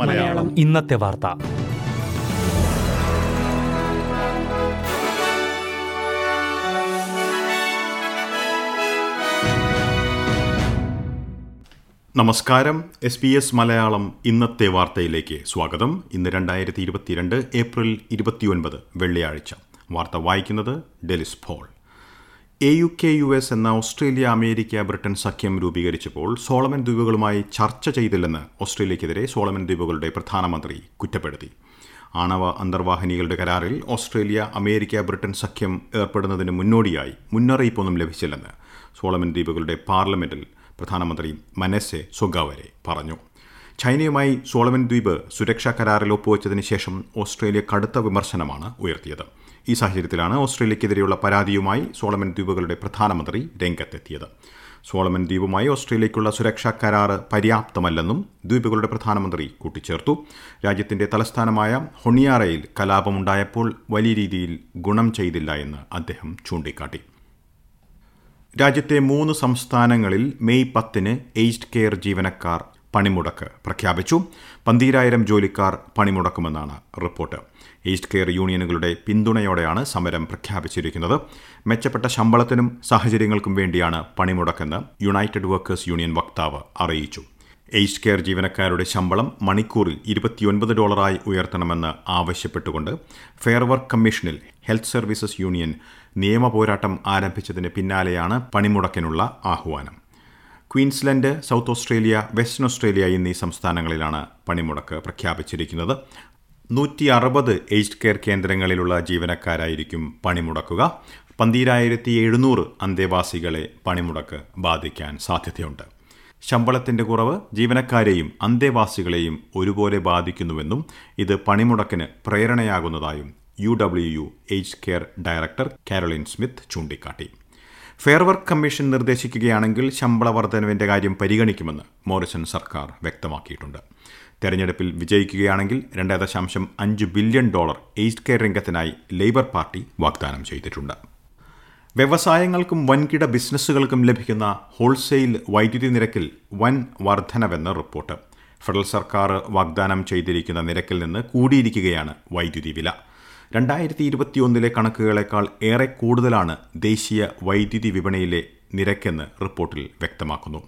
മലയാളം. ഇന്നത്തെ വാർത്ത. നമസ്കാരം. എസ് ബി എസ് മലയാളം ഇന്നത്തെ വാർത്തയിലേക്ക് സ്വാഗതം. ഇന്ന് രണ്ടായിരത്തി ഇരുപത്തിരണ്ട് ഏപ്രിൽ ഇരുപത്തിയൊൻപത് വെള്ളിയാഴ്ച. വാർത്ത വായിക്കുന്നത് Delys Paul A U K U S എന്ന ഓസ്ട്രേലിയ അമേരിക്ക ബ്രിട്ടൻ സഖ്യം രൂപീകരിച്ചപ്പോൾ സോളമൻ ദ്വീപുകളുമായി ചർച്ച ചെയ്തില്ലെന്ന് ഓസ്ട്രേലിയക്കെതിരെ സോളമൻ ദ്വീപുകളുടെ പ്രധാനമന്ത്രി കുറ്റപ്പെടുത്തി. ആണവ അന്തർവാഹിനികളുടെ കരാറിൽ ഓസ്ട്രേലിയ അമേരിക്ക ബ്രിട്ടൻ സഖ്യം ഏർപ്പെടുന്നതിന് മുന്നോടിയായി മുന്നറിയിപ്പൊന്നും ലഭിച്ചില്ലെന്ന് സോളമൻ ദ്വീപുകളുടെ പാർലമെന്റിൽ പ്രധാനമന്ത്രി മനസ്സെ സൊഗാവരെ പറഞ്ഞു. ചൈനയുമായി സോളമൻ ദ്വീപ് സുരക്ഷാ കരാറിൽ ഒപ്പുവച്ചതിന് ശേഷം ഓസ്ട്രേലിയ കടുത്ത വിമർശനമാണ് ഉയർത്തിയത്. ഈ സാഹചര്യത്തിലാണ് ഓസ്ട്രേലിയക്കെതിരെയുള്ള പരാതിയുമായി സോളമൻ ദ്വീപുകളുടെ പ്രധാനമന്ത്രി രംഗത്തെത്തിയത്. സോളമൻ ദ്വീപുമായി ഓസ്ട്രേലിയയ്ക്കുള്ള സുരക്ഷാ കരാർ പര്യാപ്തമല്ലെന്നും ദ്വീപുകളുടെ പ്രധാനമന്ത്രി കൂട്ടിച്ചേർത്തു. രാജ്യത്തിന്റെ തലസ്ഥാനമായ ഹൊണിയാറയിൽ കലാപമുണ്ടായപ്പോൾ വലിയ രീതിയിൽ ഗുണം ചെയ്തില്ല എന്ന് അദ്ദേഹം ചൂണ്ടിക്കാട്ടി. രാജ്യത്തെ മൂന്ന് സംസ്ഥാനങ്ങളിൽ മെയ് പത്തിന് എയ്ഡ് കെയർ ജീവനക്കാർ പണിമുടക്ക് പ്രഖ്യാപിച്ചു. പന്തീരായിരം ജോലിക്കാർ പണിമുടക്കുമെന്നാണ് റിപ്പോർട്ട്. ഈസ്റ്റ് കെയർ യൂണിയനുകളുടെ പിന്തുണയോടെയാണ് സമരം പ്രഖ്യാപിച്ചിരിക്കുന്നത്. മെച്ചപ്പെട്ട ശമ്പളത്തിനും സാഹചര്യങ്ങൾക്കും വേണ്ടിയാണ് പണിമുടക്കെന്ന് യുണൈറ്റഡ് വർക്കേഴ്സ് യൂണിയൻ വക്താവ് അറിയിച്ചു. എയ്സ്റ്റ് കെയർ ജീവനക്കാരുടെ ശമ്പളം മണിക്കൂറിൽ ഇരുപത്തിയൊൻപത് ഡോളറായി ഉയർത്തണമെന്ന് ആവശ്യപ്പെട്ടുകൊണ്ട് ഫെയർ വർക്ക് കമ്മീഷനിൽ ഹെൽത്ത് സർവീസസ് യൂണിയൻ നിയമ പോരാട്ടം ആരംഭിച്ചതിന് പിന്നാലെയാണ് പണിമുടക്കിനുള്ള ആഹ്വാനം. Queensland South Australia Western Australia എന്നീ സംസ്ഥാനങ്ങളിലാണ് പണിമുടക്ക് പ്രഖ്യാപിച്ചിരിക്കുന്നത്. നൂറ്റി അറുപത് എയ്ഡ് കെയർ കേന്ദ്രങ്ങളിലുള്ള ജീവനക്കാരായിരിക്കും പണിമുടക്കുക. പന്തിരായിരത്തി എഴുന്നൂറ് അന്തേവാസികളെ പണിമുടക്ക് ബാധിക്കാൻ സാധ്യതയുണ്ട്. ശമ്പളത്തിന്റെ കുറവ് ജീവനക്കാരെയും അന്തേവാസികളെയും ഒരുപോലെ ബാധിക്കുന്നുവെന്നും ഇത് പണിമുടക്കിന് പ്രേരണയാകുന്നതായും U W U aged care director Caroline Smith ചൂണ്ടിക്കാട്ടി. ഫെയർ വർക്ക് കമ്മീഷൻ നിർദ്ദേശിക്കുകയാണെങ്കിൽ ശമ്പള വർധനവിന്റെ കാര്യം പരിഗണിക്കുമെന്ന് മോറിസൺ സർക്കാർ വ്യക്തമാക്കിയിട്ടുണ്ട്. തെരഞ്ഞെടുപ്പിൽ വിജയിക്കുകയാണെങ്കിൽ രണ്ട് ദശാംശം അഞ്ച് ബില്യൺ ഡോളർ എയ്ഡ് കെയർ രംഗത്തിനായി ലേബർ പാർട്ടി വാഗ്ദാനം ചെയ്തിട്ടുണ്ട്. വ്യവസായങ്ങൾക്കും വൻകിട ബിസിനസ്സുകൾക്കും ലഭിക്കുന്ന ഹോൾസെയിൽ വൈദ്യുതി നിരക്കിൽ വൻ വർധനവെന്ന് റിപ്പോർട്ട്. ഫെഡറൽ സർക്കാർ വാഗ്ദാനം ചെയ്തിരിക്കുന്ന നിരക്കിൽ നിന്ന് കൂടിയിരിക്കുകയാണ് വൈദ്യുതി വില. രണ്ടായിരത്തി ഇരുപത്തിയൊന്നിലെ കണക്കുകളേക്കാൾ ഏറെ കൂടുതലാണ് ദേശീയ വൈദ്യുതി വിപണിയിലെ നിരക്കെന്ന് റിപ്പോർട്ടിൽ വ്യക്തമാക്കുന്നു.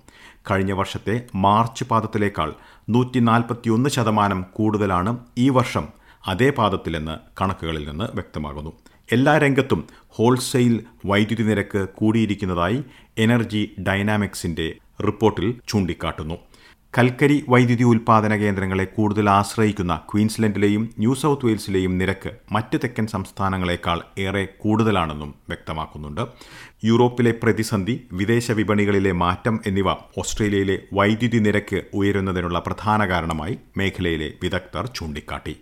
കഴിഞ്ഞ വർഷത്തെ മാർച്ച് പാദത്തിലേക്കാൾ നൂറ്റി നാൽപ്പത്തിയൊന്ന് ശതമാനം കൂടുതലാണ് ഈ വർഷം അതേ പാദത്തിലെന്ന് കണക്കുകളിൽ നിന്ന് വ്യക്തമാകുന്നു. എല്ലാ രംഗത്തും ഹോൾസെയിൽ വൈദ്യുതി നിരക്ക് കൂടിയിരിക്കുന്നതായി എനർജി ഡൈനാമിക്സിന്റെ റിപ്പോർട്ടിൽ ചൂണ്ടിക്കാട്ടുന്നു. കൽക്കരി വൈദ്യുതി ഉൽപ്പാദന കേന്ദ്രങ്ങളെ കൂടുതൽ ആശ്രയിക്കുന്ന ക്വീൻസ്ലൻഡിലെയും ന്യൂ സൗത്ത് വെയിൽസിലെയും നിരക്ക് മറ്റ് തെക്കൻ സംസ്ഥാനങ്ങളെക്കാൾ ഏറെ കൂടുതലാണെന്നും വ്യക്തമാക്കുന്നുണ്ട്. യൂറോപ്പിലെ പ്രതിസന്ധി വിദേശ വിപണികളിലെ മാറ്റം എന്നിവ ഓസ്ട്രേലിയയിലെ വൈദ്യുതി നിരക്ക് ഉയരുന്നതിനുള്ള പ്രധാന കാരണമായി മേഖലയിലെ വിദഗ്ധർ ചൂണ്ടിക്കാട്ടി.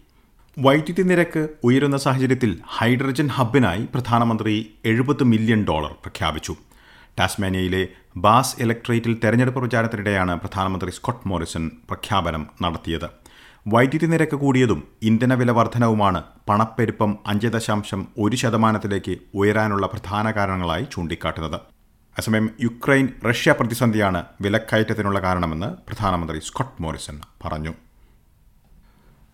വൈദ്യുതി നിരക്ക് ഉയരുന്ന സാഹചര്യത്തിൽ ഹൈഡ്രജൻ ഹബിനായി പ്രധാനമന്ത്രി എഴുപത് മില്യൺ ഡോളർ പ്രഖ്യാപിച്ചു. ടാസ്മാനിയയിലെ ബാസ് ഇലക്ട്രേറ്റിൽ തെരഞ്ഞെടുപ്പ് പ്രചാരണത്തിനിടെയാണ് പ്രധാനമന്ത്രി സ്കോട്ട് മോറിസൺ പ്രഖ്യാപനം നടത്തിയത്. വൈദ്യുതി നിരക്ക് കൂടിയതും ഇന്ധന വില വർധനവുമാണ് പണപ്പെരുപ്പം അഞ്ച് ദശാംശം ഒരു ശതമാനത്തിലേക്ക് ഉയരാനുള്ള പ്രധാന കാരണങ്ങളായി ചൂണ്ടിക്കാട്ടുന്നത്. അസമയം യുക്രൈൻ റഷ്യ പ്രതിസന്ധിയാണ് വിലക്കയറ്റത്തിനുള്ള കാരണമെന്ന് പ്രധാനമന്ത്രി സ്കോട്ട് മോറിസൺ പറഞ്ഞു.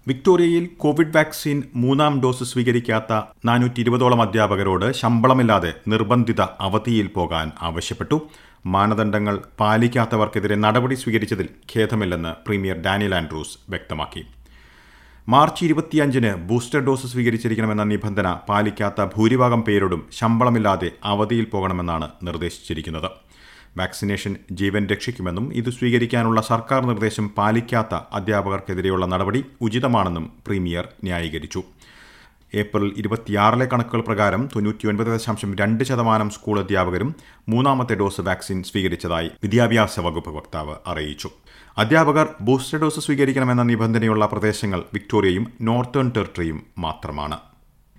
വിക്ടോറിയയിൽ കോവിഡ് വാക്സിൻ മൂന്നാം ഡോസ് സ്വീകരിക്കാത്ത നാനൂറ്റി ഇരുപതോളം അധ്യാപകരോട് ശമ്പളമില്ലാതെ നിർബന്ധിത അവധിയിൽ പോകാൻ ആവശ്യപ്പെട്ടു. മാനദണ്ഡങ്ങൾ പാലിക്കാത്തവർക്കെതിരെ നടപടി സ്വീകരിച്ചതിൽ ഖേദമില്ലെന്ന് പ്രീമിയർ ഡാനിയൽ ആൻഡ്രൂസ് വ്യക്തമാക്കി. മാർച്ച് ഇരുപത്തിയഞ്ചിന് ബൂസ്റ്റർ ഡോസ് സ്വീകരിച്ചിരിക്കണമെന്ന നിബന്ധന പാലിക്കാത്ത ഭൂരിഭാഗം പേരോടും ശമ്പളമില്ലാതെ അവധിയിൽ പോകണമെന്നാണ് നിർദ്ദേശിച്ചിരിക്കുന്നത്. വാക്സിനേഷൻ ജീവൻ രക്ഷിക്കുമെന്നും ഇത് സ്വീകരിക്കാനുള്ള സർക്കാർ നിർദ്ദേശം പാലിക്കാത്ത അധ്യാപകർക്കെതിരെയുള്ള നടപടി ഉചിതമാണെന്നും പ്രീമിയർ ന്യായീകരിച്ചു. ഏപ്രിൽ ഇരുപത്തിയാറിലെ കണക്കുകൾ പ്രകാരം തൊണ്ണൂറ്റിയൊൻപത് ദശാംശം രണ്ട് ശതമാനം സ്കൂൾ അധ്യാപകരും മൂന്നാമത്തെ ഡോസ് വാക്സിൻ സ്വീകരിച്ചതായി വിദ്യാഭ്യാസ വകുപ്പ് വക്താവ് അറിയിച്ചു. അധ്യാപകർ ബൂസ്റ്റർ ഡോസ് സ്വീകരിക്കണമെന്ന നിബന്ധനയുള്ള പ്രദേശങ്ങൾ വിക്ടോറിയയും നോർത്തേൺ ടെറിട്ടറിയും മാത്രമാണ്.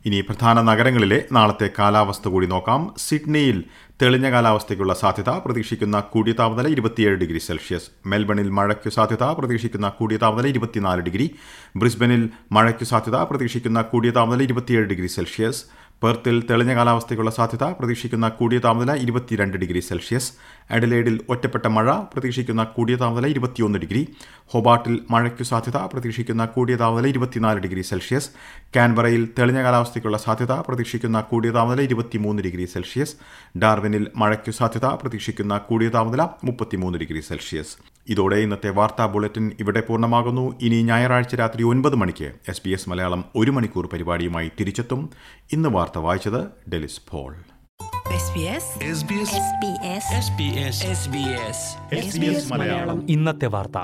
ഇനി പ്രധാന നഗരങ്ങളിലെ നാളത്തെ കാലാവസ്ഥ കൂടി നോക്കാം. സിഡ്നിയിൽ തെളിഞ്ഞ കാലാവസ്ഥയ്ക്കുള്ള സാധ്യത പ്രതീക്ഷിക്കുന്ന കൂടിയ താപനില ഇരുപത്തിയേഴ് ഡിഗ്രി സെൽഷ്യസ്. മെൽബണിൽ മഴയ്ക്കു സാധ്യത പ്രതീക്ഷിക്കുന്ന കൂടിയ താപനില ഇരുപത്തിനാല് ഡിഗ്രി. ബ്രിസ്ബനിൽ മഴയ്ക്കു സാധ്യത പ്രതീക്ഷിക്കുന്ന കൂടിയ താപനില ഇരുപത്തിയേഴ് ഡിഗ്രി സെൽഷ്യസ്. പെർത്തിൽ തെളിഞ്ഞ കാലാവസ്ഥയ്ക്കുള്ള സാധ്യത പ്രതീക്ഷിക്കുന്ന കൂടിയ താപനില ഇരുപത്തിരണ്ട് ഡിഗ്രി സെൽഷ്യസ്. അഡലേഡിൽ ഒറ്റപ്പെട്ട മഴ പ്രതീക്ഷിക്കുന്ന കൂടിയ താപനില ഇരുപത്തിയൊന്ന് ഡിഗ്രി. ഹൊബാട്ടിൽ മഴയ്ക്കു സാധ്യത പ്രതീക്ഷിക്കുന്ന കൂടിയ താപനില ഇരുപത്തിനാല് ഡിഗ്രി സെൽഷ്യസ്. കാൻബറയിൽ തെളിഞ്ഞ കാലാവസ്ഥയ്ക്കുള്ള സാധ്യത പ്രതീക്ഷിക്കുന്ന കൂടിയ താപനില ഇരുപത്തിമൂന്ന് ഡിഗ്രി സെൽഷ്യസ്. ഡാർവിനിൽ മഴയ്ക്കു സാധ്യത പ്രതീക്ഷിക്കുന്ന കൂടിയ താപനില മുപ്പത്തിമൂന്ന് ഡിഗ്രി സെൽഷ്യസ്. ഇതോടെ ഇന്നത്തെ വാർത്താ ബുള്ളറ്റിൻ ഇവിടെ പൂർണമാകുന്നു. ഇനി ഞായറാഴ്ച രാത്രി ഒൻപത് മണിക്ക് എസ് ബി എസ് മലയാളം ഒരു മണിക്കൂർ പരിപാടിയുമായി തിരിച്ചെത്തും. ഇന്ന് വാർത്ത വായിച്ചത് Delys Paul SBS SBS SBS SBS SBS SBS Malayalam. ഇന്നത്തെ വാർത്ത.